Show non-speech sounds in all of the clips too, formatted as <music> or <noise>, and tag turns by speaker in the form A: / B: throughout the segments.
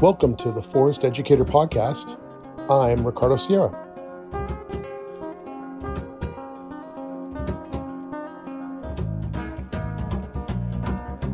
A: Welcome to the Forest Educator Podcast. I'm Ricardo Sierra.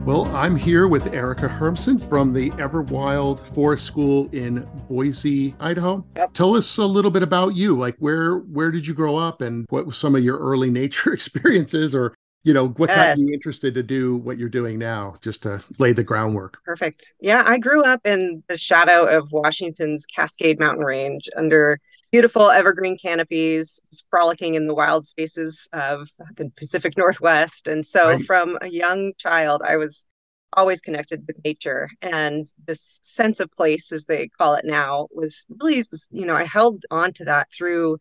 A: Well, I'm here with Erica Hermsen from the Everwild Forest School in Boise, Idaho.
B: Yep.
A: Tell us a little bit about you. Like where where did you grow up and what was some of your early <laughs> nature experiences or you know what got you interested to do what you're doing now just to lay the groundwork.
B: Perfect. Yeah, I grew up in the shadow of Washington's Cascade Mountain Range under beautiful evergreen canopies, frolicking in the wild spaces of the Pacific Northwest. And so
A: Right.
B: from a young child, I was always connected with nature. And this sense of place, as they call it now, was really, was, you know, I held on to that through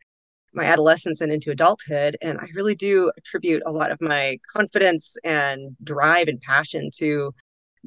B: my adolescence and into adulthood. And I really do attribute a lot of my confidence and drive and passion to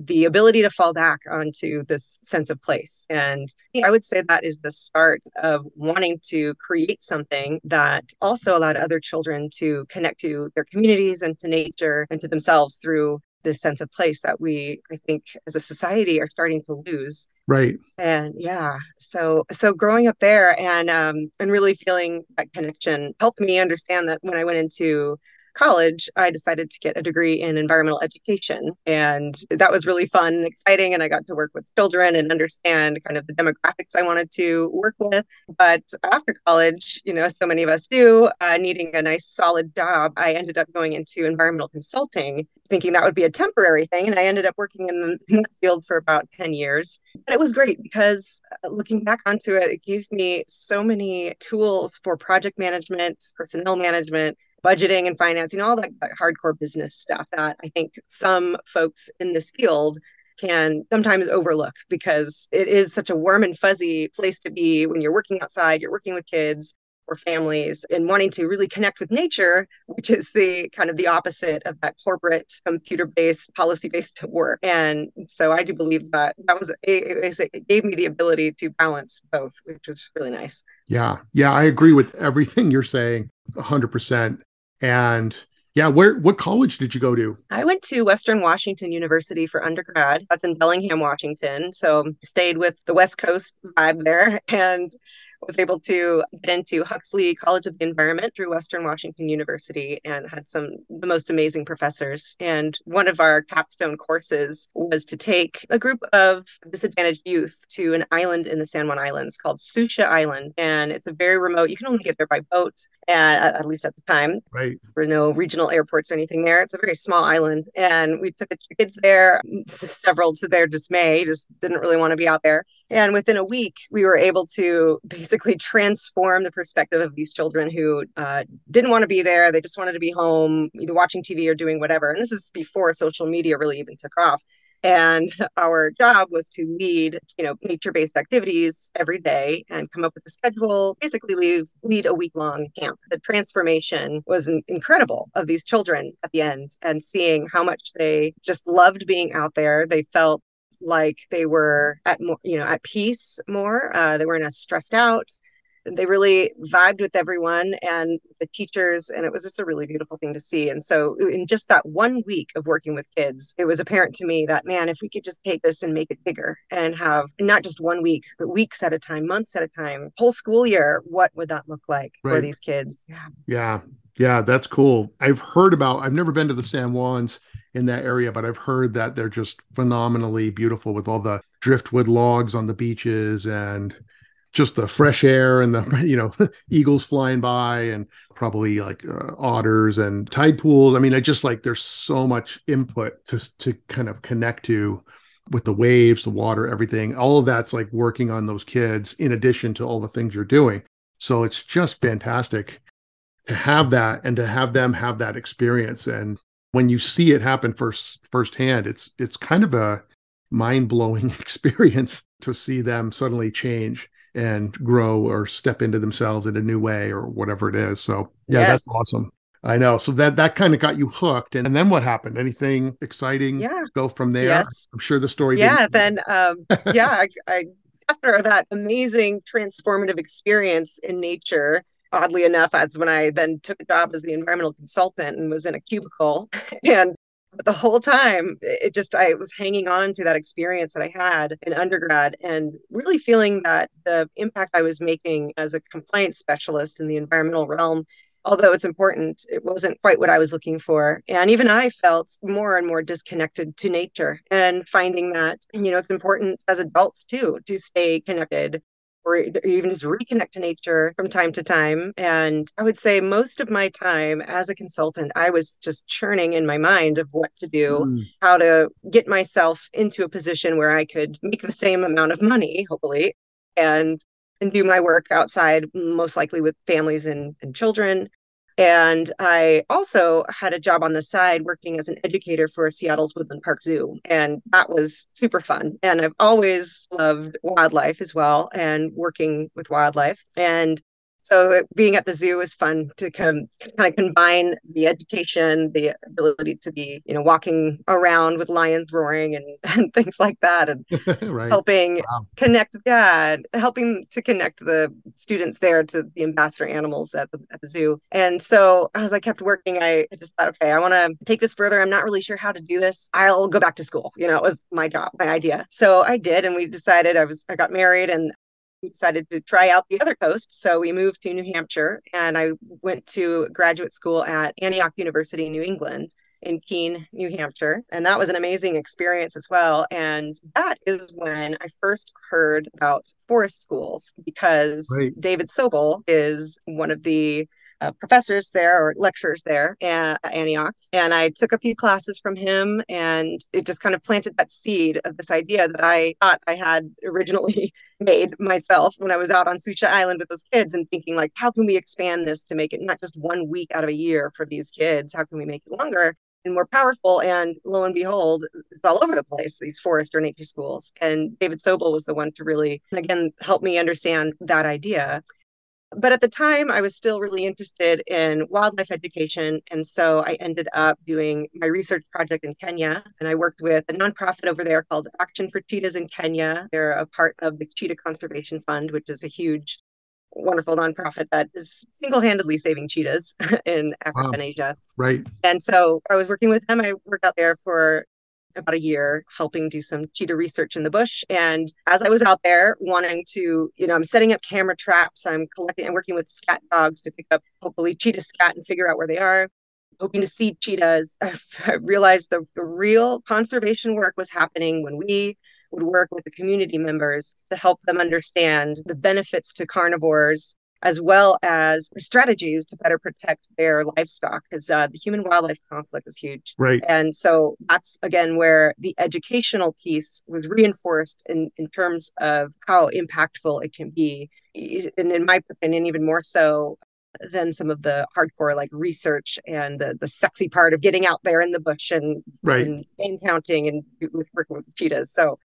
B: the ability to fall back onto this sense of place. And I would say that is the start of wanting to create something that also allowed other children to connect to their communities and to nature and to themselves through this sense of place that we, I think, as a society are starting to lose
A: Right.
B: and yeah so so growing up there and um and really feeling that connection helped me understand that when i went into college i decided to get a degree in environmental education. And that was really fun and exciting. And i got to work with children and understand kind of the demographics i wanted to work with. But after college you know so many of us do uh, needing a nice solid job i ended up going into environmental consulting thinking that would be a temporary thing. And i ended up working in, the, field for about 10 years. But it was great because uh, looking back onto it, it gave me so many tools for project management, personnel management, budgeting and financing, all that, that hardcore business stuff that I think some folks in this field can sometimes overlook because it is such a warm and fuzzy place to be when you're working outside, you're working with kids or families and wanting to really connect with nature, which is the kind of the opposite of that corporate computer based, policy based <laughs> work. And so I do believe that that was, it, it gave me the ability to balance both, which was really nice.
A: Yeah. Yeah, I agree with everything you're saying 100%. And yeah, where what college did you go to?
B: I went to Western Washington University for undergrad. That's in Bellingham, Washington. So stayed with the West Coast vibe there <laughs> and was able to get into Huxley College of the Environment through Western Washington University and had some the most amazing professors. And one of our capstone courses was to take a group of disadvantaged youth to an island in the San Juan Islands called Sucia Island. And it's a very remote, you can only get there by boat, uh, and at least at the time
A: Right.
B: there were no regional airports or anything there. It's a very small island. And we took the kids there, <laughs> several to their dismay, just didn't really want to be out there. And within a week, we were able to basically transform the perspective of these children who uh, didn't want to be there. They just wanted to be home, either watching TV or doing whatever. And this is before social media really even took off. And <laughs> our job was to lead, you know, nature-based activities every day and come up with a schedule, basically leave, lead a week-long camp. The transformation was incredible of these children at the end and seeing how much they just loved being out there. They felt like they were at more, you know, at peace more. Uh, they weren't as stressed out. They really vibed with everyone and the teachers, and it was just a really beautiful thing to see. And so, in just that one week of working with kids, it was apparent to me that, man, if we could just take this and make it bigger and have not just one week, but weeks at a time, months at a time, whole school year, what would that look like for these kids? Yeah.
A: Yeah. Yeah, that's cool. I've heard about I've never been to the San Juans in that area, but I've heard that they're just phenomenally beautiful with all the driftwood logs on the beaches and just the fresh air and the <laughs> you know <laughs> eagles flying by and probably like uh, otters and tide pools. I mean, I just like there's so much input to to kind of connect to with the waves, the water, everything. All of that's like working on those kids in addition to all the things you're doing. So it's just fantastic to have that and to have them have that experience. And when you see it happen first firsthand it's it's kind of a mind-blowing <laughs> experience to see them suddenly change and grow or step into themselves in a new way or whatever it is. So yeah that's awesome. I know. So that that kind of got you hooked. And, and then what happened? Anything exciting
B: Yeah.
A: go from there?
B: Yes.
A: i'm sure the story
B: yeah then um <laughs> yeah I, I after that amazing transformative experience in nature oddly enough that's when i then took a job as the environmental consultant and was in a cubicle <laughs> and the whole time, it just, I was hanging on to that experience that I had in undergrad and really feeling that the impact I was making as a compliance specialist in the environmental realm although it's important, it wasn't quite what I was looking for. And even I felt more and more disconnected to nature and finding that, you know, it's important as adults too to stay connected or even just reconnect to nature from time to time. And I would say most of my time as a consultant, I was just churning in my mind of what to do, mm. how to get myself into a position where I could make the same amount of money, hopefully, and and do my work outside, most likely with families and, and children, and I also had a job on the side working as an educator for Seattle's Woodland Park Zoo. And that was super fun. And I've always loved wildlife as well and working with wildlife. And so being at the zoo was fun to come, kind of combine the education, the ability to be, you know, walking around with lions roaring and, <laughs> and things like that, and <laughs> right. helping wow. connect, yeah, helping to connect the students there to the ambassador animals at the, at the zoo. And so as I kept working, I just thought, okay, I want to take this further. I'm not really sure how to do this. I'll go back to school. You know, it was my job, my idea. So I did, and we decided I was I got married and we decided to try out the other coast. So we moved to New Hampshire and I went to graduate school at Antioch University, New England in Keene, New Hampshire. And that was an amazing experience as well. And that is when I first heard about forest schools because right. David Sobel is one of the uh, professors there or lecturers there at Antioch. And I took a few classes from him, and it just kind of planted that seed of this idea that I thought I had originally <laughs> made myself when I was out on Sucia Island with those kids and thinking, like, how can we expand this to make it not just one week out of a year for these kids? How can we make it longer? and more powerful. And lo and behold, it's all over the place, these forest or nature schools. And David Sobel was the one to really, again, help me understand that idea. But at the time, I was still really interested in wildlife education. And so I ended up doing my research project in Kenya. And I worked with a nonprofit over there called Action for Cheetahs in Kenya. They're a part of the Cheetah Conservation Fund, which is a huge, wonderful nonprofit that is single handedly saving cheetahs <laughs> in Africa wow. and Asia.
A: Right.
B: And so I was working with them. I worked out there for about a year helping do some cheetah research in the bush. And as I was out there wanting to, you know, I'm setting up camera traps, I'm collecting and working with scat dogs to pick up hopefully cheetah scat and figure out where they are. Hoping to see cheetahs, <laughs> I realized the, the real conservation work was happening when we would work with the community members to help them understand the benefits to carnivores as well as strategies to better protect their livestock because uh, the human wildlife conflict is huge.
A: Right.
B: And so that's again where the educational piece was reinforced in, in terms of how impactful it can be. And in my opinion, even more so than some of the hardcore like research and the, the sexy part of getting out there in the bush and,
A: right.
B: and game counting and with working with cheetahs. So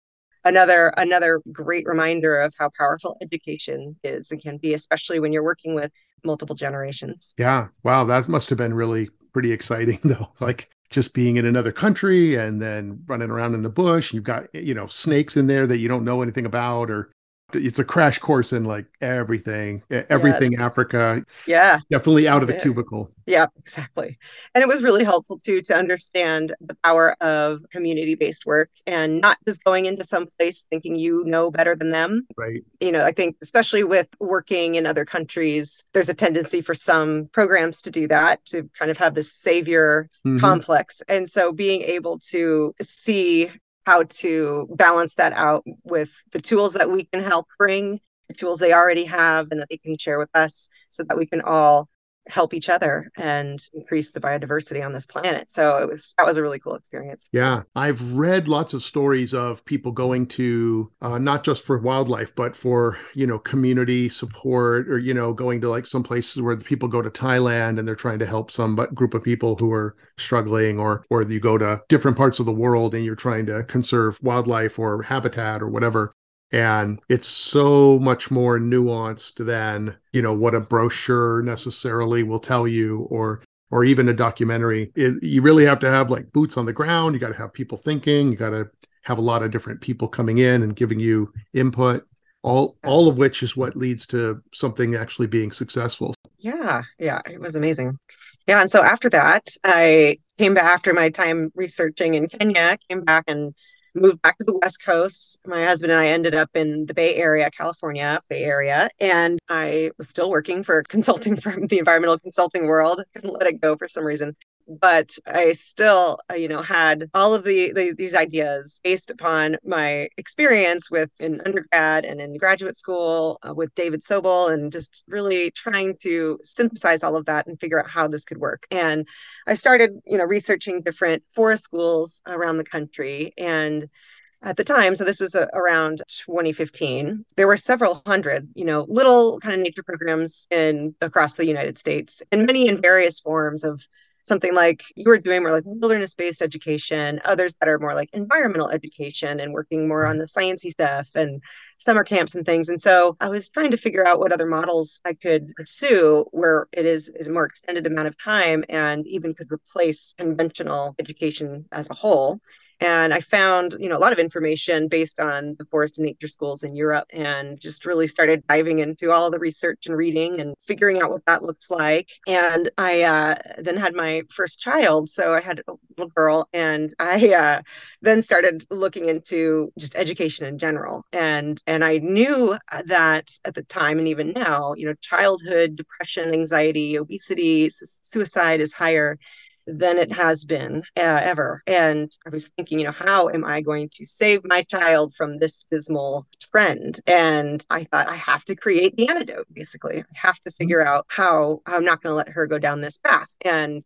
B: another another great reminder of how powerful education is and can be especially when you're working with multiple generations.
A: Yeah. Wow. That must have been really pretty exciting <laughs> though. Like just being in another country and then running around in the bush you've got you know snakes in there that you don't know anything about or it's a crash course in like everything everything yes. africa.
B: Yeah.
A: Definitely out of the cubicle.
B: Yeah exactly. And it was really helpful too to understand the power of community-based work and not just going into some place thinking you know better than them.
A: Right.
B: You know i think especially with working in other countries there's a tendency for some programs to do that to kind of have this savior mm-hmm. complex. And so being able to see how to balance that out with the tools that we can help bring, the tools they already have, and that they can share with us so that we can all help each other and increase the biodiversity on this planet. So it was that was a really cool experience.
A: Yeah, I've read lots of stories of people going to uh, not just for wildlife, but for you know community support, or you know going to like some places where the people go to Thailand and they're trying to help some group of people who are struggling, or or you go to different parts of the world and you're trying to conserve wildlife or habitat or whatever and it's so much more nuanced than you know what a brochure necessarily will tell you or or even a documentary. It, you really have to have like boots on the ground. You got to have people thinking. You got to have a lot of different people coming in and giving you input all all of which is what leads to something actually being successful.
B: Yeah yeah it was amazing. Yeah. And so after that, I came back after my time researching in Kenya, came back and moved back to the West Coast. My husband and I ended up in the Bay Area, California, Bay Area. And I was still working for <laughs> consulting from the environmental consulting world. Couldn't let it go for some reason but I still, uh, you know, had all of the, the, these ideas based upon my experience with in undergrad and in graduate school uh, with David Sobel, and just really trying to synthesize all of that and figure out how this could work. And I started, you know, researching different forest schools around the country and at the time so this was uh, around 2015 there were several hundred you know little kind of nature programs in across the united states and many in various forms of something like you were doing more like wilderness based education, others that are more like environmental education and working more on the sciencey stuff and summer camps and things. And so I was trying to figure out what other models I could pursue where it is a more extended amount of time and even could replace conventional education as a whole. And I found, you know, a lot of information based on the forest and nature schools in Europe and just really started diving into all the research and reading and figuring out what that looks like. And I uh, then had my first child. So I had a little girl and I uh, then started looking into just education in general. And, and I knew that at the time and even now, you know, childhood depression, anxiety, obesity, suicide is higher than it has been uh, ever. And I was thinking, you know, how am I going to save my child from this dismal trend? And I thought I have to create the antidote, basically. I have to mm-hmm. figure out how I'm not going to let her go down this path. And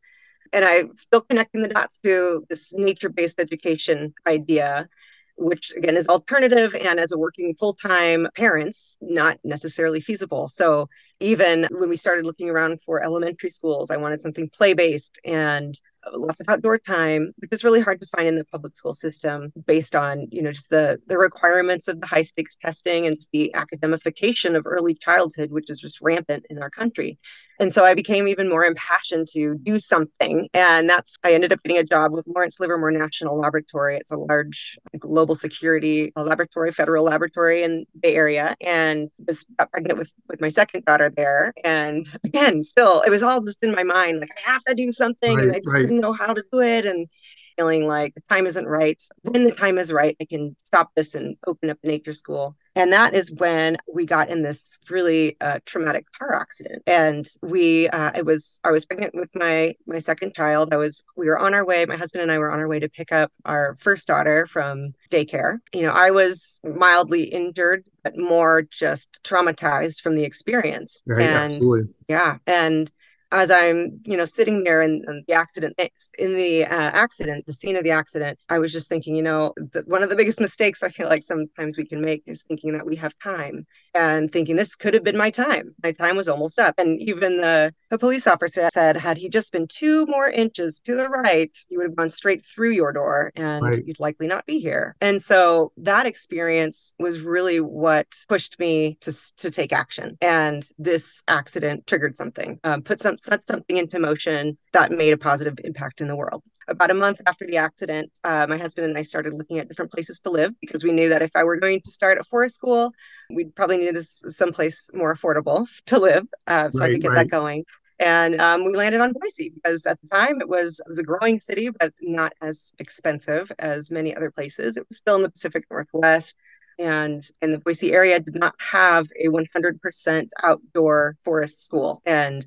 B: and I'm still connecting the dots to this nature-based education idea which again is alternative and as a working full-time parents not necessarily feasible so even when we started looking around for elementary schools i wanted something play-based and lots of outdoor time, which is really hard to find in the public school system based on, you know, just the the requirements of the high stakes testing and the academification of early childhood, which is just rampant in our country. And so I became even more impassioned to do something. And that's, I ended up getting a job with Lawrence Livermore National Laboratory. It's a large global security uh, laboratory, federal laboratory in Bay Area. And was got pregnant with, with my second daughter there. And again, still, it was all just in my mind, like, I have to do something. Right, and I just right. Didn't know how to do it. And feeling like the time isn't right. When the time is right, I can stop this and open up a nature school. And that is when we got in this really uh, traumatic car accident. And we, uh, it was, I was pregnant with my my second child. I was, we were on our way. My husband and I were on our way to pick up our first daughter from daycare. You know, I was mildly injured, but more just traumatized from the experience.
A: Right,
B: and
A: absolutely.
B: yeah, and as I'm, you know, sitting there in, in the accident, in the uh, accident, the scene of the accident, I was just thinking, you know, the, one of the biggest mistakes I feel like sometimes we can make is thinking that we have time and thinking this could have been my time. My time was almost up. And even the, the police officer said, had he just been two more inches to the right, you would have gone straight through your door and right. you'd likely not be here. And so that experience was really what pushed me to, to take action. And this accident triggered something, um, put some set something into motion that made a positive impact in the world. About a month after the accident, uh, my husband and I started looking at different places to live because we knew that if I were going to start a forest school, we'd probably need a, someplace more affordable <laughs> to live uh, so right, I could get right. that going. And um, we landed on Boise because at the time it was, it was a growing city, but not as expensive as many other places. It was still in the Pacific Northwest and in the Boise area did not have a 100% outdoor forest school and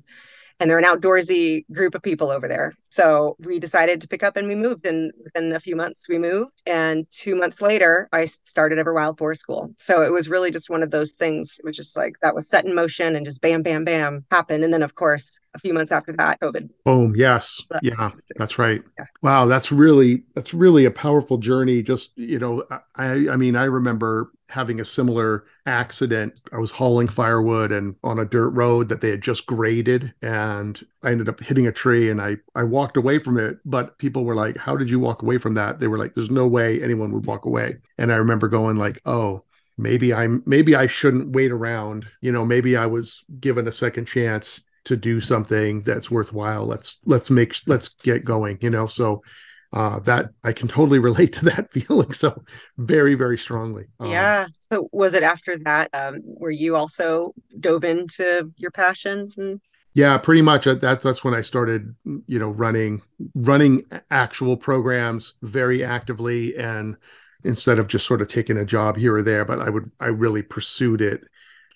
B: and they're an outdoorsy group of people over there. So we decided to pick up and we moved. And within a few months, we moved. And two months later, I started Everwild Forest School. So it was really just one of those things. It was just like that was set in motion and just bam, bam, bam happened. And then, of course, a few months after that, COVID.
A: Boom. Yes. That's yeah. That's right. Yeah. Wow. That's really, that's really a powerful journey. Just, you know, I, I mean, I remember having a similar accident. I was hauling firewood and on a dirt road that they had just graded and I ended up hitting a tree and I I walked away from it, but people were like, "How did you walk away from that?" They were like, "There's no way anyone would walk away." And I remember going like, "Oh, maybe I'm maybe I shouldn't wait around. You know, maybe I was given a second chance to do something that's worthwhile. Let's let's make let's get going, you know." So uh, that I can totally <laughs> relate to that <laughs> feeling so very, very strongly.
B: Um, yeah. So was it after that um, where you also dove into your passions and
A: Yeah, pretty much. That's that's when I started, you know, running running actual programs very actively, and instead of just sort of taking a job here or there, but I would I really pursued it.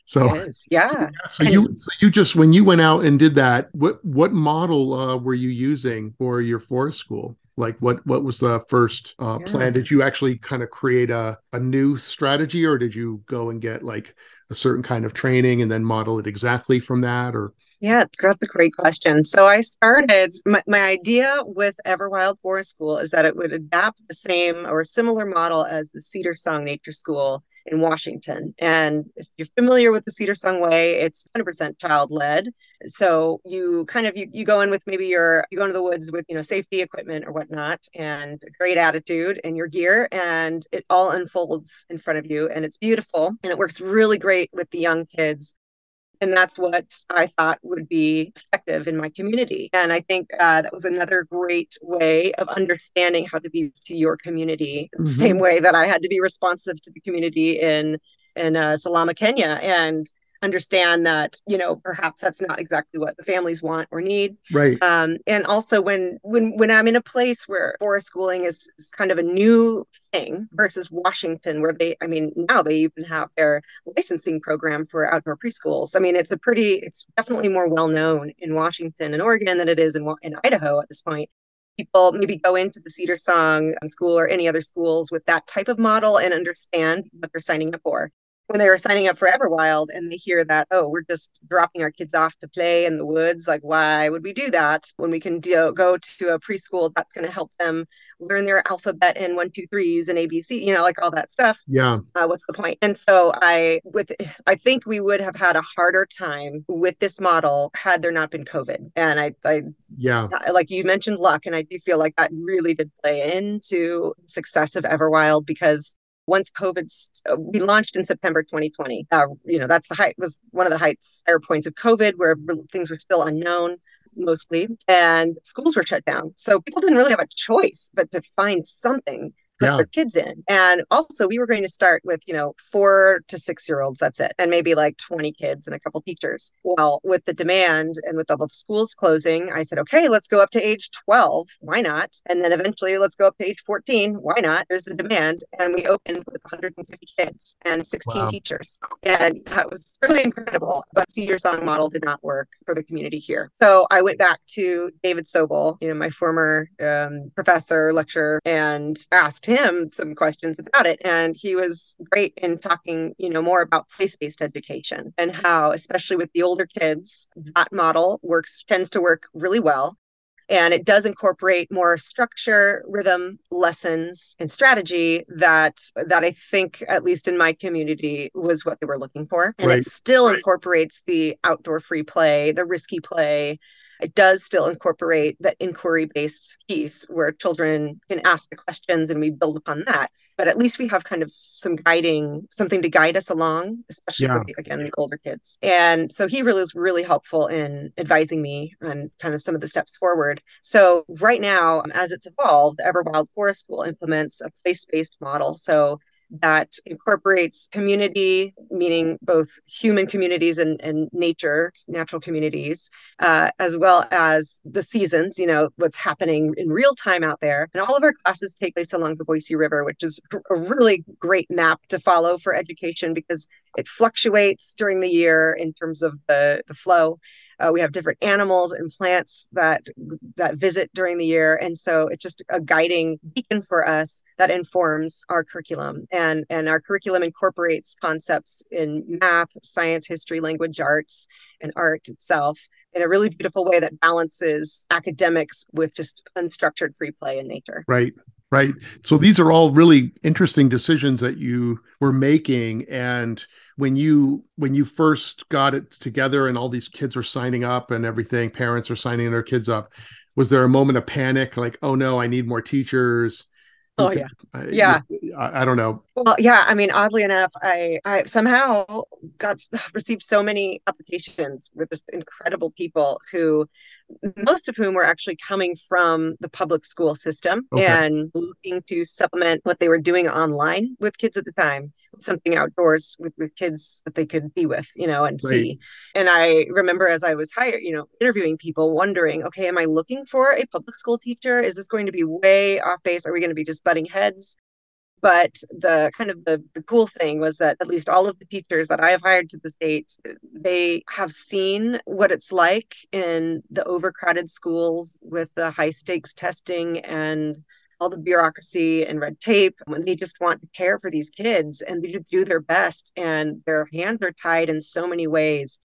A: So
B: yeah.
A: So, so you so you just when you went out and did that, what what model uh, were you using for your forest school? like what what was the first uh, yeah. plan did you actually kind of create a, a new strategy or did you go and get like a certain kind of training and then model it exactly from that or
B: yeah, that's a great question. So I started my, my idea with Everwild Forest School is that it would adapt the same or similar model as the Cedarsong Nature School in Washington. And if you're familiar with the Cedarsong Way, it's 100% child led. So you kind of you, you go in with maybe your you go into the woods with you know safety equipment or whatnot and great attitude and your gear and it all unfolds in front of you and it's beautiful and it works really great with the young kids and that's what I thought would be effective in my community. And I think uh, that was another great way of understanding how to be to your community, mm-hmm. same way that I had to be responsive to the community in in uh, Salama, Kenya, and understand that you know perhaps that's not exactly what the families want or need.
A: Right.
B: Um, and also when when when i'm in a place where forest schooling is, is kind of a new thing versus washington where they i mean now they even have their licensing program for outdoor preschools. I mean it's a pretty it's definitely more well known in washington and oregon than it is in, in idaho at this point. People maybe go into the Cedarsong school or any other schools with that type of model and understand what they're signing up for when they were signing up for Everwild and they hear that, oh, we're just dropping our kids off to play in the woods, like, why would we do that when we can do, go to a preschool that's going to help them learn their alphabet and one, two, threes and ABC, you know, like all that stuff.
A: Yeah.
B: Uh, what's the point? And so I, with, I think we would have had a harder time with this model had there not been COVID. And I, I,
A: yeah,
B: like you mentioned luck. And I do feel like that really did play into success of Everwild because once COVID, uh, we launched in September 2020. Uh, you know, that's the height was one of the heights, higher points of COVID, where things were still unknown mostly, and schools were shut down. So people didn't really have a choice but to find something put yeah. their kids in. And also, we were going to start with, you know, four to six year olds, that's it, and maybe like 20 kids and a couple teachers. Well, with the demand and with all the schools closing, I said, okay, let's go up to age 12. Why not? And then eventually, let's go up to age 14. Why not? There's the demand. And we opened with 150 kids and 16 wow. teachers. And that was really incredible. But Cedarsong model did not work for the community here. So I went back to David Sobel, you know, my former um, professor, lecturer, and asked him some questions about it. And he was great in talking, you know, more about place-based education and how, especially with the older kids, that model works, tends to work really well. And it does incorporate more structure, rhythm, lessons, and strategy that that I think, at least in my community, was what they were looking for. And right. it still right. incorporates the outdoor free play, the risky play, it does still incorporate that inquiry based piece where children can ask the questions and we build upon that. But at least we have kind of some guiding something to guide us along especially yeah. with again the older kids. And so he really was really helpful in advising me on kind of some of the steps forward. So right now as it's evolved everwild forest school implements a place-based model. So that incorporates community, meaning both human communities and, and nature, natural communities, uh, as well as the seasons, you know, what's happening in real time out there. And all of our classes take place along the Boise River, which is a really great map to follow for education because it fluctuates during the year in terms of the, the flow. Uh, we have different animals and plants that that visit during the year, and so it's just a guiding beacon for us that informs our curriculum. and And our curriculum incorporates concepts in math, science, history, language arts, and art itself in a really beautiful way that balances academics with just unstructured free play in nature.
A: Right right so these are all really interesting decisions that you were making and when you when you first got it together and all these kids are signing up and everything parents are signing their kids up was there a moment of panic like oh no i need more teachers?
B: Oh yeah. Uh, yeah.
A: I, I, don't know
B: Well, yeah, I mean, oddly enough, I, I somehow got <sighs> received so many applications with just incredible people who most of whom were actually coming from the public school system okay. and looking to supplement what they were doing online with kids at the time, something outdoors with, with kids that they could be with, you know, and right. see. And I remember as I was hired, you know, interviewing people, wondering, okay, am I looking for a public school teacher? Is this going to be way off base? Are we going to be just butting heads? But the kind of the, the cool thing was that at least all of the teachers that i have hired to the states they have seen what it's like in the overcrowded schools with the high stakes testing and all the bureaucracy and red tape when they just want to care for these kids and they do their best and their hands are tied in so many ways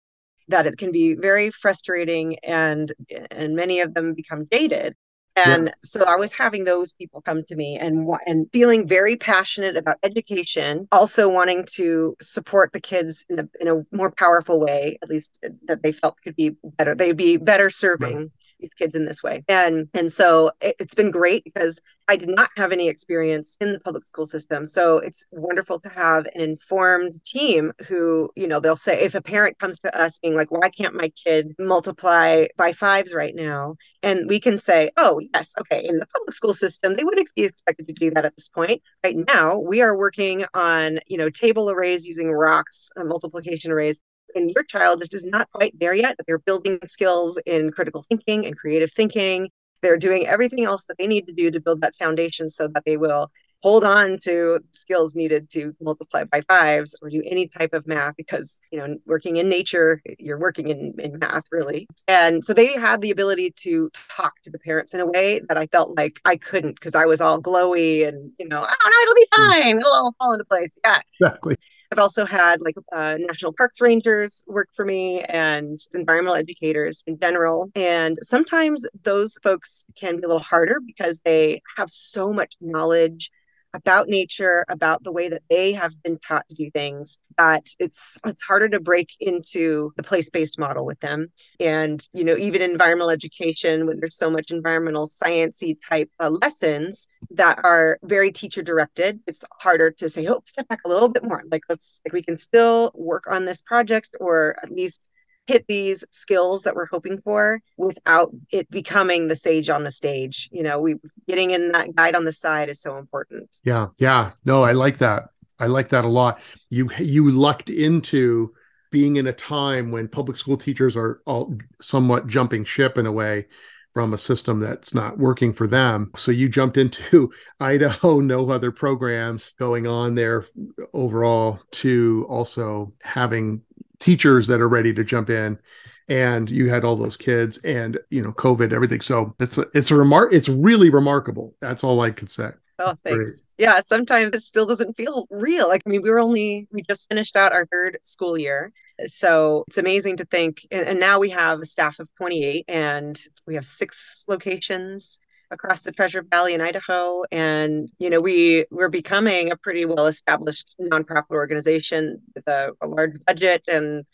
B: that it can be very frustrating and and many of them become jaded and yeah. so I was having those people come to me and and feeling very passionate about education, also wanting to support the kids in a, in a more powerful way, at least uh, that they felt could be better. They'd be better serving. Right these kids in this way. And and so it, has been great because I did not have any experience in the public school system. So it's wonderful to have an informed team who, you know, they'll say if a parent comes to us being like, why can't my kid multiply by fives right now? And we can say, oh, yes, okay, in the public school system, they would be expected to do that at this point. Right now, we are working on, you know, table arrays using rocks, uh, multiplication arrays and your child just is not quite there yet. They're building skills in critical thinking and creative thinking. They're doing everything else that they need to do to build that foundation so that they will hold on to skills needed to multiply by fives or do any type of math because you know working in nature you're working in, in math really and so they had the ability to talk to the parents in a way that i felt like i couldn't because i was all glowy and you know oh no it'll be hmm. fine it'll all fall into place yeah
A: exactly
B: I've also had like uh, national parks rangers work for me and environmental educators in general. And sometimes those folks can be a little harder because they have so much knowledge about nature, about the way that they have been taught to do things, that it's it's harder to break into the place-based model with them. And you know, even environmental education, when there's so much environmental sciencey type uh, lessons that are very teacher directed, it's harder to say, "Oh, step back a little bit more." Like let's like we can still work on this project, or at least hit these skills that we're hoping for without it becoming the sage on the stage. You know, we getting in that guide on the side is so important.
A: Yeah. Yeah. No, I like that. I like that a lot. You you lucked into being in a time when public school teachers are all somewhat jumping ship in a way from a system that's not working for them. So you jumped into <laughs> Idaho, no other programs going on there overall, to also having teachers that are ready to jump in and you had all those kids and you know covid everything. So it's a, it's a remark it's really remarkable. That's all i could say.
B: Oh thanks Great. yeah sometimes it still doesn't feel real. Like i mean we were only we just finished out our third school year. So it's amazing to think and, and now we have a staff of 28 and we have six locations across the Treasure Valley in Idaho. And, you know, we we're becoming a pretty well established nonprofit organization with a, a large budget and,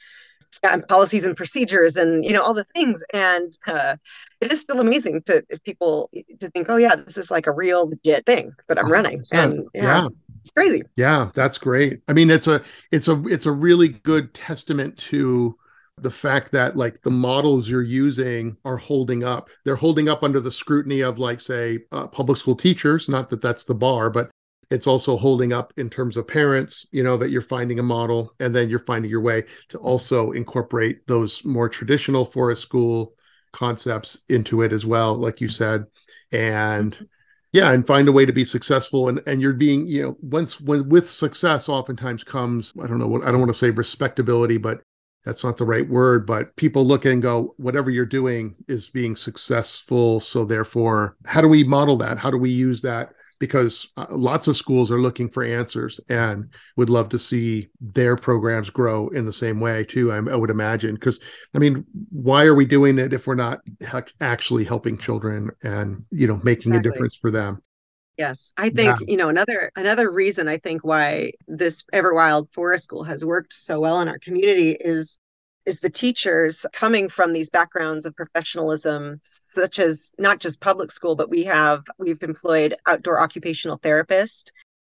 B: and policies and procedures and you know all the things. And uh, it is still amazing to if people to think oh yeah this is like a real legit thing that i'm running. And yeah, yeah. it's crazy.
A: Yeah that's great. I mean it's a it's a it's a really good testament to the fact that like the models you're using are holding up. They're holding up under the scrutiny of like say uh, public school teachers not that that's the bar but it's also holding up in terms of parents you know that you're finding a model and then you're finding your way to also incorporate those more traditional forest school concepts into it as well like you said. And yeah and find a way to be successful and and you're being you know once when with success oftentimes comes i don't know what i don't want to say respectability but that's not the right word, but people look and go, whatever you're doing is being successful. So, therefore, how do we model that? How do we use that? Because uh, lots of schools are looking for answers and would love to see their programs grow in the same way, too. I, I would imagine. Because, I mean, why are we doing it if we're not actually helping children and, you know, making exactly. a difference for them?
B: Yes, I think yeah. you know another another reason I think why this Everwild Forest School has worked so well in our community is is the teachers coming from these backgrounds of professionalism such as not just public school but we have we've employed outdoor occupational therapists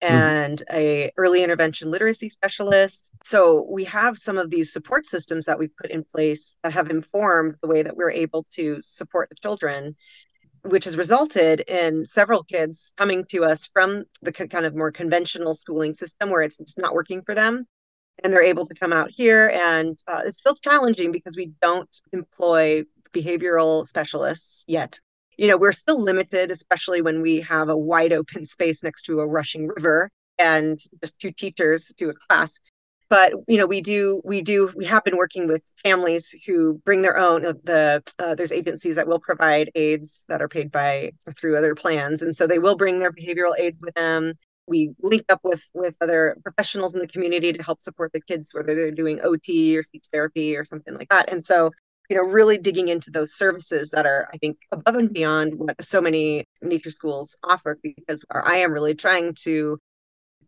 B: mm-hmm. and mm-hmm. a early intervention literacy specialist. So we have some of these support systems that we've put in place that have informed the way that we're able to support the children which has resulted in several kids coming to us from the kind of more conventional schooling system where it's just not working for them. And they're able to come out here and uh, it's still challenging because we don't employ behavioral specialists yet. You know we're still limited especially when we have a wide open space next to a rushing river and just two teachers to a class but you know we do we do we have been working with families who bring their own uh, the uh, there's agencies that will provide aids that are paid by through other plans and so they will bring their behavioral aids with them. We link up with with other professionals in the community to help support the kids whether they're doing ot or speech therapy or something like that and so you know really digging into those services that are i think above and beyond what so many nature schools offer because i am really trying to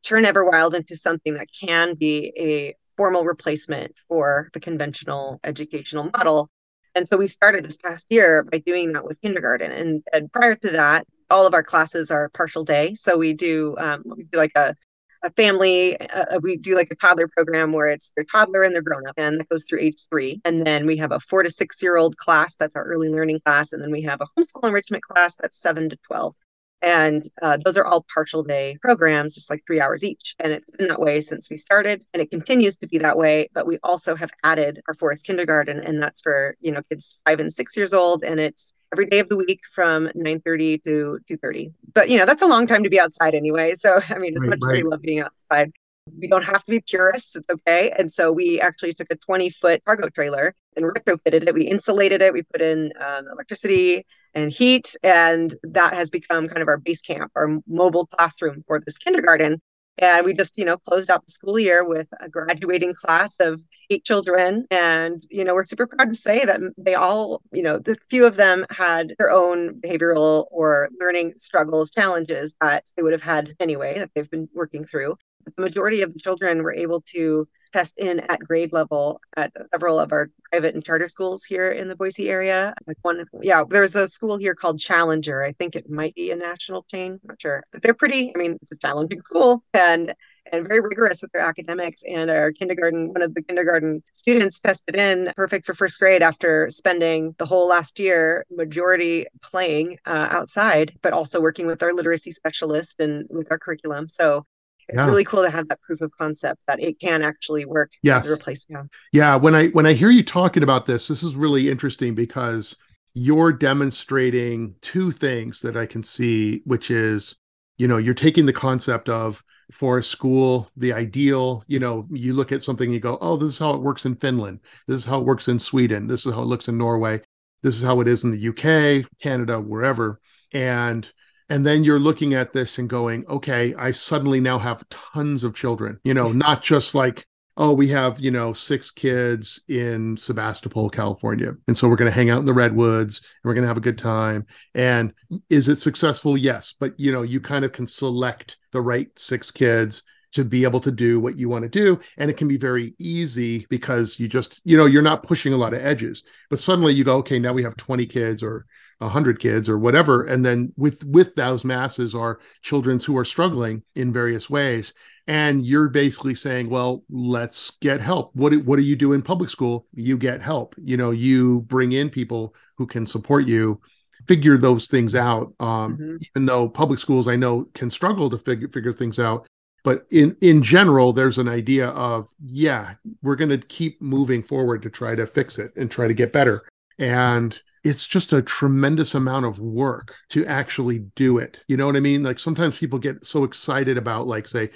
B: turn Everwild into something that can be a formal replacement for the conventional educational model. And so we started this past year by doing that with kindergarten. And, and prior to that, all of our classes are partial day. So we do, um, we do like a, a family, uh, we do like a toddler program where it's their toddler and their grown up, and that goes through age three. And then we have a four to six year old class, that's our early learning class. And then we have a homeschool enrichment class that's seven to 12. And uh, those are all partial day programs, just like three hours each. And it's been that way since we started, and it continues to be that way. But we also have added our forest kindergarten, and that's for you know kids five and six years old, and it's every day of the week from 9:30 to 2:30. But you know that's a long time to be outside anyway. <laughs> So I mean, as right, much right. as we love being outside, we don't have to be purists. It's okay. And so we actually took a 20 foot cargo trailer and retrofitted it. We insulated it. We put in um, electricity and heat. And that has become kind of our base camp, our mobile classroom for this kindergarten. And we just, you know, closed out the school year with a graduating class of eight children. And, you know, we're super proud to say that they all, you know, the few of them had their own behavioral or learning struggles, challenges that they would have had anyway that they've been working through the majority of the children were able to test in at grade level at several of our private and charter schools here in the Boise area. Like one, yeah, there's a school here called Challenger. I think it might be a national chain. I'm not sure, but they're pretty. I mean, it's a challenging <laughs> school and and very rigorous with their academics. And our kindergarten, one of the kindergarten students tested in perfect for first grade after spending the whole last year majority playing uh, outside, but also working with our literacy specialist and with our curriculum. So it's yeah. really cool to have that proof of concept that it can actually work
A: yes.
B: as a replacement.
A: Yeah, when I when I hear you talking about this, this is really interesting because you're demonstrating two things that I can see, which is, you know, you're taking the concept of forest school, the ideal, you know, you look at something, you go, oh, this is how it works in Finland. This is how it works in Sweden. This is how it looks in Norway. This is how it is in the UK, Canada, wherever. And and then you're looking at this and going okay i suddenly now have tons of children. You know mm-hmm. not just like oh we have you know six kids in sebastopol california and so we're going to hang out in the redwoods and we're going to have a good time. And is it successful? Yes but you know you kind of can select the right six kids to be able to do what you want to do and it can be very easy because you just you know you're not pushing a lot of edges. But suddenly you go okay now we have 20 kids or 100 kids or whatever. And then with with those masses are children who are struggling in various ways. And you're basically saying well let's get help. What what do you do in public school? You get help. You know you bring in people who can support you. Figure those things out. Um, mm-hmm. even though public schools i know can struggle to figure figure things out. But in in general there's an idea of yeah we're going to keep moving forward to try to fix it and try to get better. And it's just a tremendous amount of work to actually do it. You know what I mean? Like sometimes people get so excited about, like, say,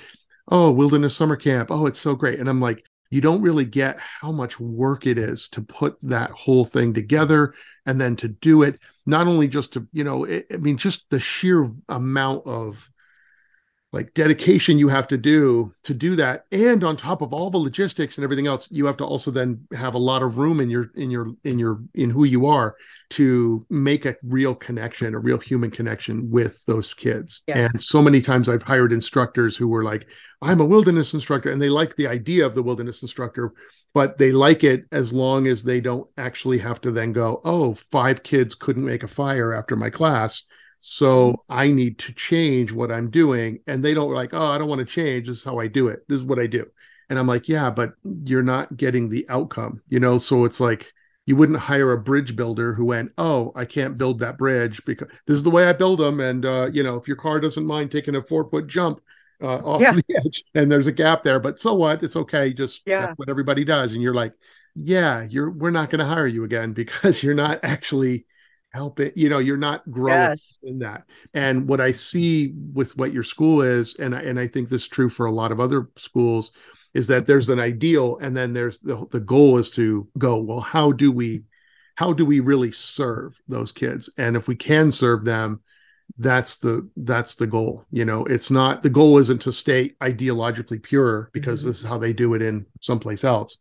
A: oh, wilderness summer camp. Oh, it's so great. And I'm like, you don't really get how much work it is to put that whole thing together and then to do it, not only just to, you know, it, I mean, just the sheer amount of like dedication you have to do to do that. And on top of all the logistics and everything else you have to also then have a lot of room in your in your in your in who you are to make a real connection a real human connection with those kids. Yes. and so many times i've hired instructors who were like i'm a wilderness instructor and they like the idea of the wilderness instructor but they like it as long as they don't actually have to then go oh five kids couldn't make a fire after my class So I need to change what I'm doing. And they don't like, oh, I don't want to change. This is how I do it. This is what I do. And I'm like, yeah, but you're not getting the outcome, you know? So it's like, you wouldn't hire a bridge builder who went, oh, I can't build that bridge because this is the way I build them. And, uh, you know, if your car doesn't mind taking a four foot jump uh, off yeah. the <laughs> edge and there's a gap there, but so what? It's okay. Just yeah. what everybody does. And you're like, yeah, you're, we're not going to hire you again <laughs> because you're not actually help it you know you're not growing yes. in that and what i see with what your school is and I, and I think this is true for a lot of other schools is that there's an ideal and then there's the, the goal is to go well how do we how do we really serve those kids and if we can serve them that's the that's the goal you know it's not the goal isn't to stay ideologically pure because mm-hmm. this is how they do it in someplace else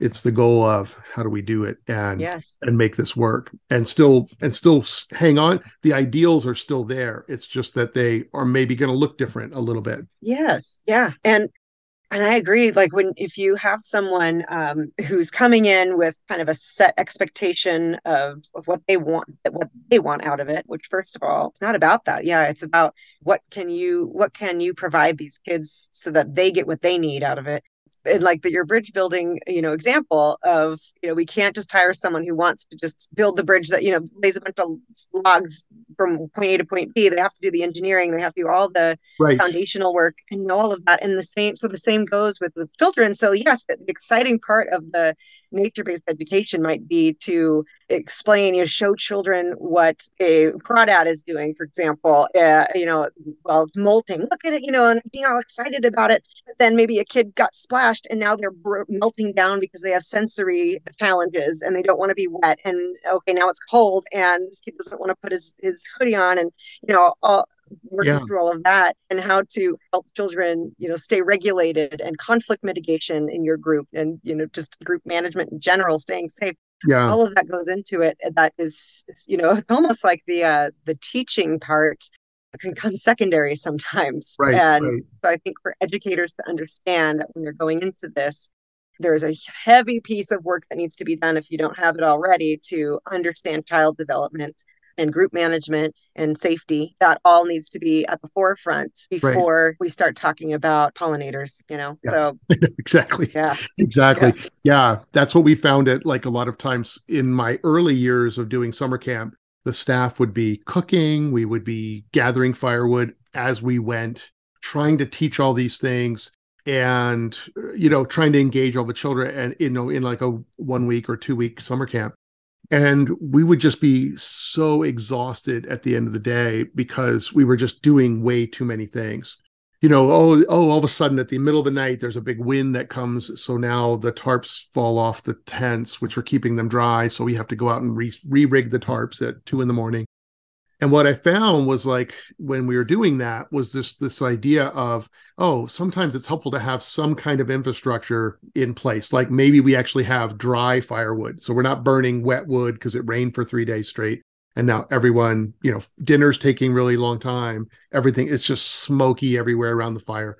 A: it's the goal of how do we do it and
B: yes.
A: and make this work and still and still hang on. The ideals are still there. It's just that they are maybe going to look different a little bit.
B: Yes. Yeah. And and i agree like when if you have someone um, who's coming in with kind of a set expectation of, of what they want what they want out of it which first of all it's not about that. Yeah it's about what can you what can you provide these kids so that they get what they need out of it in like the, your bridge building you know example of you know we can't just hire someone who wants to just build the bridge that you know lays a bunch of logs from point a to point b. They have to do the engineering. They have to do all the right. foundational work and all of that. And the same so the same goes with with children. So yes the, the exciting part of the nature-based education might be to explain you know show children what a crawdad is doing for example uh, you know while it's molting. Look at it you know and being all excited about it. Then maybe a kid got splashed and now they're br- melting down because they have sensory challenges and they don't want to be wet and okay now it's cold and this kid doesn't want to put his, his hoodie on and you know all, working yeah. through all of that and how to help children you know stay regulated and conflict mitigation in your group and you know just group management in general staying safe
A: yeah
B: all of that goes into it and that is you know <laughs> it's almost like the uh the teaching part can come secondary sometimes
A: right,
B: and
A: right.
B: so i think for educators to understand that when they're going into this there's a heavy piece of work that needs to be done if you don't have it already to understand child development and group management and safety that all needs to be at the forefront before right. we start talking about pollinators you know
A: yeah.
B: so <laughs>
A: exactly
B: yeah
A: exactly yeah. yeah that's what we found it like a lot of times in my early years of doing summer camp the staff would be cooking we would be gathering firewood as we went trying to teach all these things and uh, you know trying to engage all the children and you know in like a one week or two week summer camp and we would just be so exhausted at the end of the day because we were just doing way too many things. You know oh oh all of a sudden at the middle of the night there's a big wind that comes. So now the tarps fall off the tents which are keeping them dry. So we have to go out and re rig the tarps at two in the morning and what i found was like when we were doing that was this this idea of oh sometimes it's helpful to have some kind of infrastructure in place. Like maybe we actually have dry firewood. So we're not burning wet wood because it rained for three days straight. And now everyone you know dinner's taking really long time. Everything it's just smoky everywhere around the fire.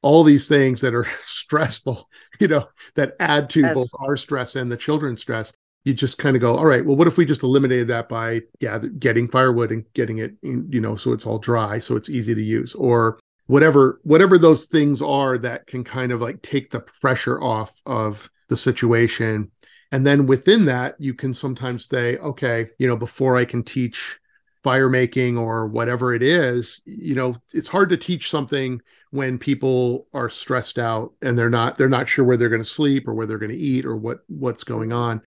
A: All these things that are <laughs> stressful you know that add to yes. both our stress and the children's stress you just kind of go, all right, well, what if we just eliminated that by yeah, getting firewood and getting it, in, you know, so it's all dry, so it's easy to use, or whatever, whatever those things are that can kind of like take the pressure off of the situation. And then within that, you can sometimes say, okay, you know, before I can teach fire making or whatever it is, you know, it's hard to teach something when people are stressed out and they're not they're not sure where they're going to sleep or where they're going to eat or what what's going on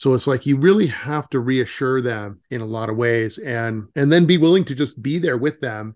A: so it's like you really have to reassure them in a lot of ways and and then be willing to just be there with them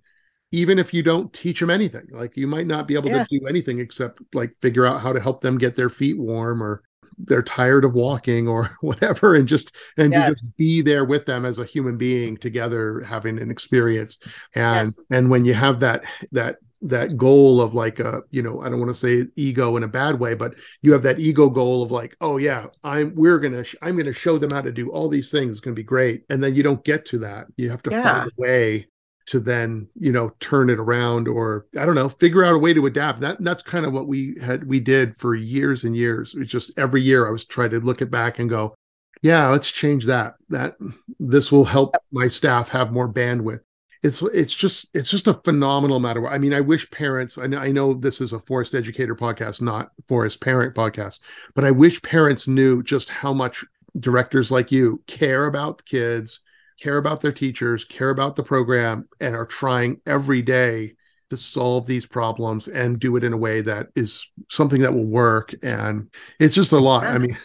A: even if you don't teach them anything. Like you might not be able yeah. to do anything except like figure out how to help them get their feet warm or they're tired of walking or <laughs> whatever and just and yes. you just be there with them as a human being together having an experience and yes. and when you have that that that goal of like a you know i don't want to say ego in a bad way but you have that ego goal of like oh yeah i'm we're gonna sh- i'm gonna show them how to do all these things it's gonna be great and then you don't get to that. You have to yeah. find a way to then you know turn it around or i don't know figure out a way to adapt. That that's kind of what we had we did for years and years. It's just every year i was trying to look it back and go yeah let's change that. That this will help my staff have more bandwidth it's it's just it's just a phenomenal matter. I mean, I wish parents. I know, I know this is a forest educator podcast, not forest parent podcast, but I wish parents knew just how much directors like you care about the kids, care about their teachers, care about the program, and are trying every day to solve these problems and do it in a way that is something that will work. And it's just a lot. Yeah. <laughs> I mean,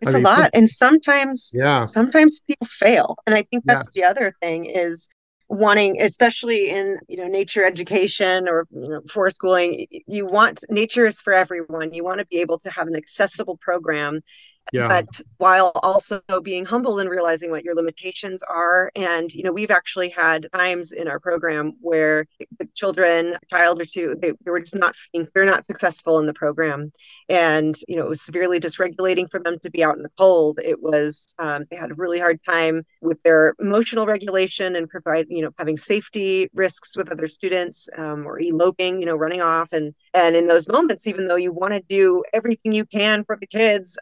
B: it's I mean, a lot. And sometimes, yeah, sometimes people fail. And I think that's yes. the other thing is wanting especially in you know nature education or you know forest schooling you want nature is for everyone. You want to be able to have an accessible program yeah. but while also being humble and realizing what your limitations are and you know we've actually had times in our program where the children a child or two they, they were just not they're not successful in the program. And you know it was severely dysregulating for them to be out in the cold. It was um, they had a really hard time with their emotional regulation and provide you know having safety risks with other students um, or eloping you know running off. And and in those moments even though you want to do everything you can for the kids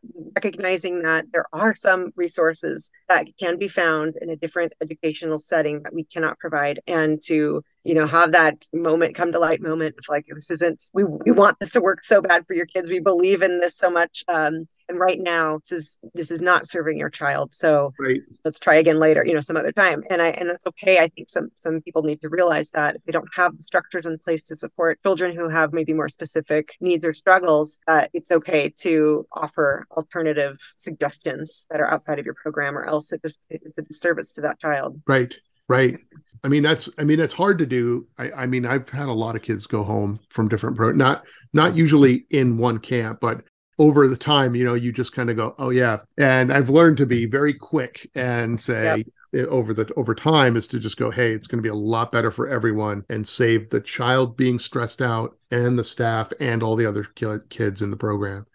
B: recognizing that there are some resources that can be found in a different educational setting that we cannot provide and to you know have that moment come to light moment of like this isn't we, we want this to work so bad for your kids. We believe in this so much um, and right now this is this is not serving your child. So right. let's try again later you know some other time. And i and that's okay. I think some some people need to realize that if they don't have the structures in place to support children who have maybe more specific needs or struggles that it's okay to offer alternative suggestions that are outside of your program or else it just it's a disservice to that child.
A: Right. Right I mean, that's I mean, that's hard to do. I, I mean, I've had a lot of kids go home from different pro not not usually in one camp, but over the time, you know, you just kind of go, oh yeah. And I've learned to be very quick and say yep. over the over time is to just go, hey, it's going to be a lot better for everyone and save the child being stressed out and the staff and all the other kids in the program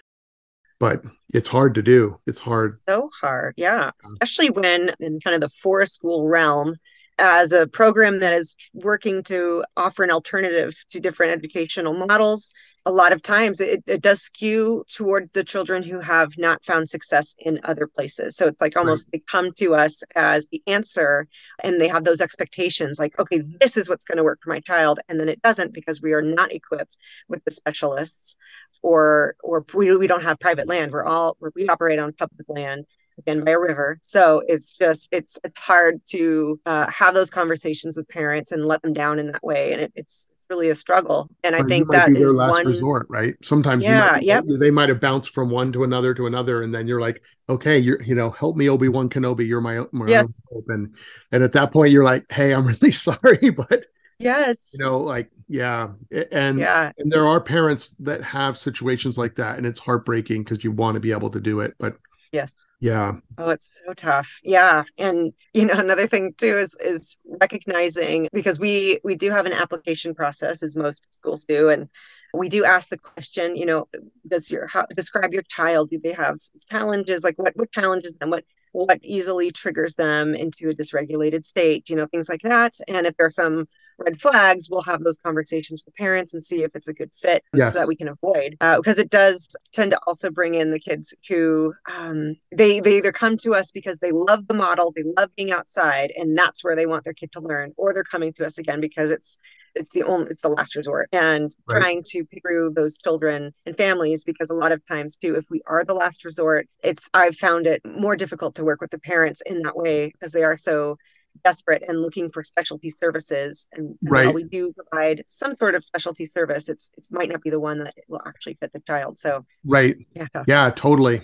A: but it's hard to do. It's hard.
B: So hard. Yeah. Especially when in kind of the forest school realm, as a program that is working to offer an alternative to different educational models a lot of times it, it does skew toward the children who have not found success in other places. So it's like almost right. they come to us as the answer and they have those expectations like okay this is what's going to work for my child and then it doesn't because we are not equipped with the specialists or or we, we don't have private land. We're all we operate on public land again by a river. So it's just it's it's hard to uh, have those conversations with parents and let them down in that way. And it, it's it's really a struggle. And i think that is one
A: resort right? Sometimes yeah yeah they might have bounced from one to another to another and then you're like okay you're you know help me obi-wan kenobi. You're my, my yes. and and at that point you're like hey i'm <laughs> really sorry. <laughs> But
B: yes.
A: you know like yeah. And yeah. and there are parents that have situations like that and it's heartbreaking because you want to be able to do it but
B: Yes.
A: Yeah.
B: Oh, it's so tough. Yeah. And you know, <laughs> another thing too is is recognizing because we we do have an application process as most schools do and we do ask the question, you know, does your how describe your child? Do they have challenges? Like what what challenges them? What what easily triggers them into a dysregulated state, you know, things like that. And if there are some red flags, we'll have those conversations with parents and see if it's a good fit yes. so that we can avoid. Uh, because it does tend to also bring in the kids who um, they they either come to us because they love the model, they love being outside, and that's where they want their kid to learn, or they're coming to us again because it's it's the only it's the last resort and right. trying to pick through those children and families because a lot of times too if we are the last resort it's i've found it more difficult to work with the parents in that way because they are so desperate and looking for specialty services and, and right. while we do provide some sort of specialty service it's it might not be the one that will actually fit the child. So
A: right. yeah yeah totally.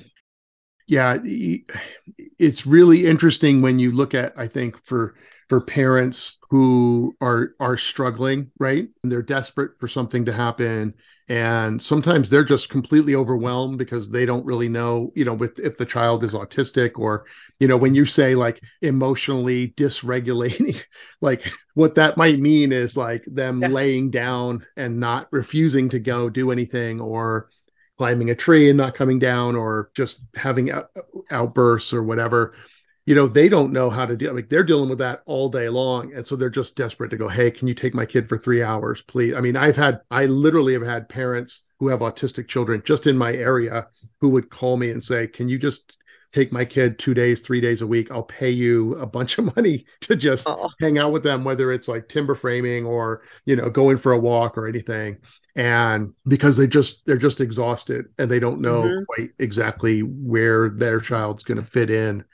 A: Yeah it's really interesting when you look at i think for for parents who are are struggling right? And they're desperate for something to happen and sometimes they're just completely overwhelmed because they don't really know you know with if the child is autistic or you know when you say like emotionally dysregulating <laughs> like what that might mean is like them yeah. laying down and not refusing to go do anything or climbing a tree and not coming down or just having out- outbursts or whatever you know they don't know how to deal like they're dealing with that all day long and so they're just desperate to go hey can you take my kid for three hours please i mean i've had i literally have had parents who have autistic children just in my area who would call me and say can you just take my kid two days, three days a week. I'll pay you a bunch of money <laughs> to just oh. hang out with them, whether it's like timber framing or, you know, going for a walk or anything. And because they just, they're just exhausted and they don't know mm-hmm. quite exactly where their child's going to fit in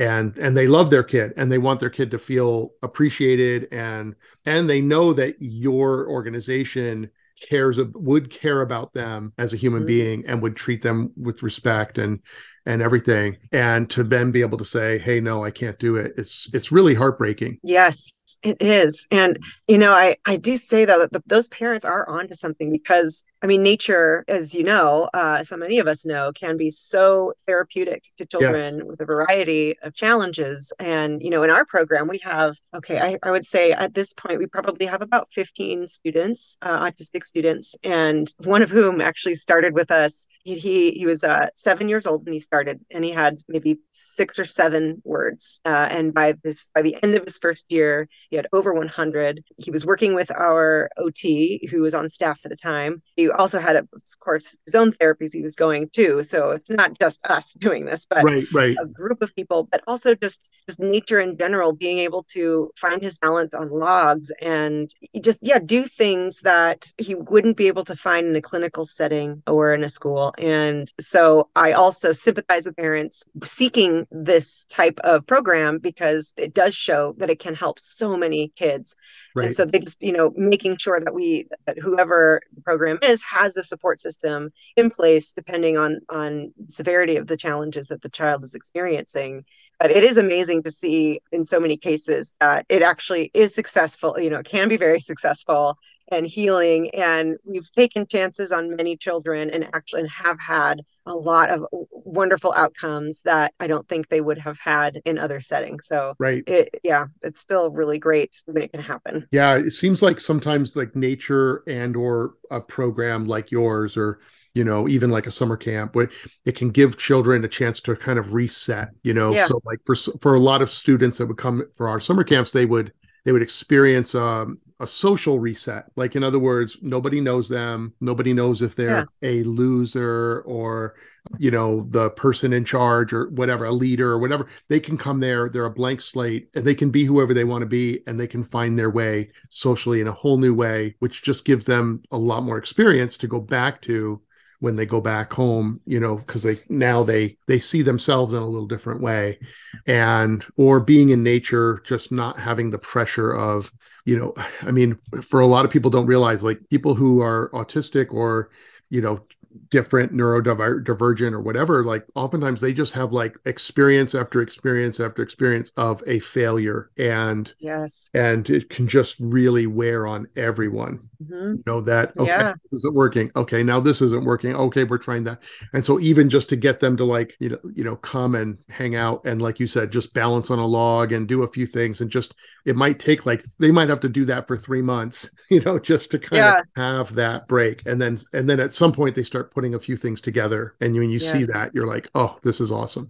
A: and and they love their kid and they want their kid to feel appreciated and and they know that your organization cares would care about them as a human mm-hmm. being and would treat them with respect and and everything. And to then be able to say hey no i can't do it it's it's really heartbreaking.
B: Yes it is. And you know i i do say though that the, those parents are onto something because i mean nature as you know uh, so many of us know can be so therapeutic to children yes. with a variety of challenges and you know in our program we have okay i, I would say at this point we probably have about 15 students uh, autistic students and one of whom actually started with us he he, he was uh, seven years old when he started and he had maybe six or seven words uh, and by this by the end of his first year he had over 100. He was working with our OT, who was on staff at the time. He also had, of course, his own therapies he was going to. So it's not just us <laughs> doing this, but
A: right, right.
B: a group of people, but also just just nature in general, being able to find his balance on logs and just yeah, do things that he wouldn't be able to find in a clinical setting or in a school. And so I also sympathize with parents seeking this type of program because it does show that it can help so many kids right. and so they just you know making sure that we that whoever the program is has a support system in place depending on on severity of the challenges that the child is experiencing. But it is amazing to see in so many cases that it actually is successful you know it can be very <laughs> successful and healing and we've taken chances on many children and actually have had a lot of wonderful outcomes that I don't think they would have had in other settings. So
A: right,
B: it, yeah, it's still really great when it can happen.
A: Yeah, it seems like sometimes like nature and or a program like yours or you know even like a summer camp where it can give children a chance to kind of reset you know yeah. so like for for a lot of students that would come for our summer camps they would they would experience um, a social reset. Like, in other words, nobody knows them. Nobody knows if they're yeah. a loser or, you know, the person in charge or whatever, a leader or whatever. They can come there, they're a blank slate, and they can be whoever they want to be, and they can find their way socially in a whole new way, which just gives them a lot more experience to go back to when they go back home you know because they now they they see themselves in a little different way and or being in nature just not having the pressure of you know <sighs> i mean for a lot of people don't realize like people who are autistic or you know different neurodivergent or whatever like oftentimes they just have like experience after experience after experience of a failure and
B: yes.
A: and it can just really wear on everyone mm-hmm. you know that okay yeah. this isn't working okay now this isn't working okay we're trying that and so even just to get them to like you know you know come and hang out and like you said just balance on a log and do a few things and just it might take like they might have to do that for three months <laughs> you know just to kind yeah. of have that break and then and then at some point they start putting a few things together and when you yes. see that you're like oh this is awesome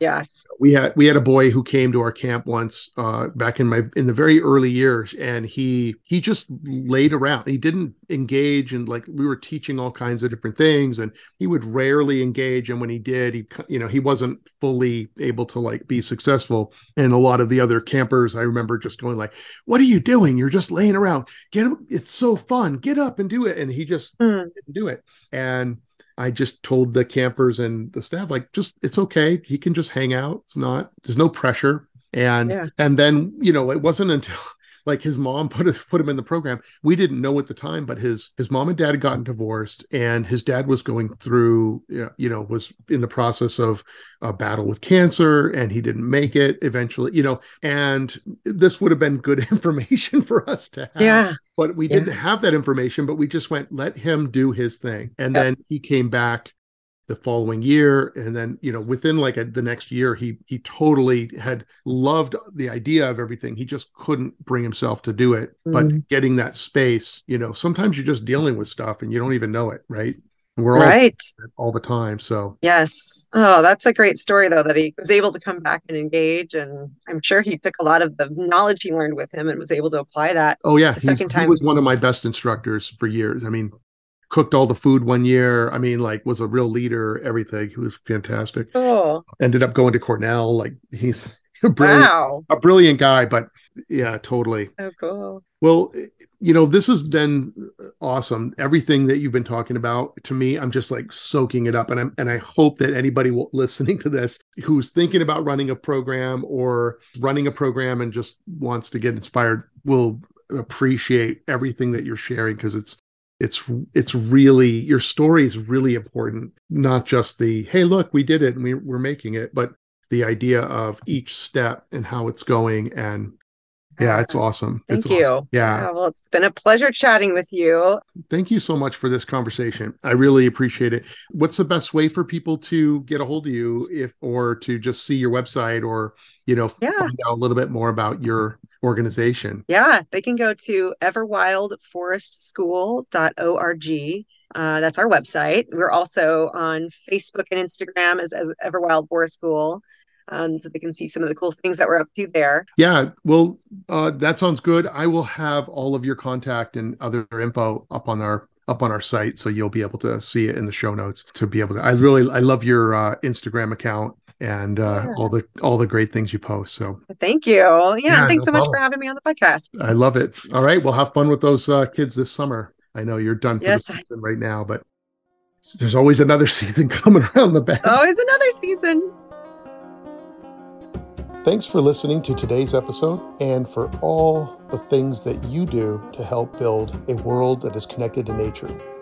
B: Yes.
A: We had we had a boy who came to our camp once uh, back in my in the very early years and he he just laid around. He didn't engage and like we were teaching all kinds of different things and he would rarely engage and when he did he you know he wasn't fully able to like be successful and a lot of the other campers I remember just going like what are you doing? You're just laying around. Get up. It's so fun. Get up and do it and he just mm. didn't do it. And I just told the campers and the staff, like, just it's okay. He can just hang out. It's not, there's no pressure. And yeah. and then, you know, it wasn't until like his mom <laughs> put put him in the program. We didn't know at the time, but his his mom and dad had gotten divorced, and his dad was going through, you know, was in the process of a battle with cancer, and he didn't make it eventually, you know. And this would have been good <laughs> information for us to have.
B: Yeah.
A: But we didn't have that information, but we just went, let him do his thing. And then he came back the following year and then you know within like a, the next year he he totally had loved the idea of everything. He just couldn't bring himself to do it. Mm. but getting that space you know sometimes you're just dealing with stuff and you don't even know it right?
B: We're all right.
A: all the time so.
B: Yes. Oh that's a great story though that he was able to come back and engage and i'm sure he took a lot of the knowledge he learned with him and was able to apply that
A: oh yeah. second time. he was one of my best instructors for years. I mean cooked all the food one year. I mean, like was a real leader, everything. He was fantastic.
B: Cool.
A: Ended up going to Cornell. Like he's <laughs> a brilliant,
B: Wow.
A: a brilliant guy, but yeah, totally.
B: Oh, cool.
A: Well, you know, this has been awesome. Everything that you've been talking about to me, I'm just like soaking it up. And I'm and I hope that anybody will, <laughs> listening to this who's thinking about running a program or running a program and just wants to get inspired will appreciate everything that you're sharing because it's it's it's really your story is really important not just the hey look we did it and we, we're making it but the idea of each step and how it's going and yeah it's ah, awesome
B: Thank
A: It's
B: you.
A: awesome. yeah
B: Well, it's been a pleasure chatting with you.
A: thank you so much for this conversation i really appreciate it what's the best way for people to get a hold of you if or to just see your website or you know
B: Yeah.
A: find out a little bit more about your organization
B: Yeah, they can go to everwildforestschool.org. Uh, that's our website. We're also on Facebook and Instagram as, as Everwild Forest School. Um, so they can see some of the cool things that we're up to there.
A: Yeah, well, uh, that sounds good. I will have all of your contact and other info up on our up on our site, so you'll be able to see it in the show notes. To be able to, I really, I love your uh, Instagram account and uh,
B: Yeah.
A: all the all the great things you post. So
B: Thank you. Yeah,
A: Yeah,
B: thanks
A: no
B: so much
A: problem.
B: for having me on the podcast.
A: I love it. All right, well, have fun with those uh, kids this summer. I know you're done for
B: Yes,
A: the season right now, but there's always another <laughs> season coming around the bend.
B: Always another season.
A: Thanks for listening to today's episode and for all the things that you do to help build a world that is connected to nature.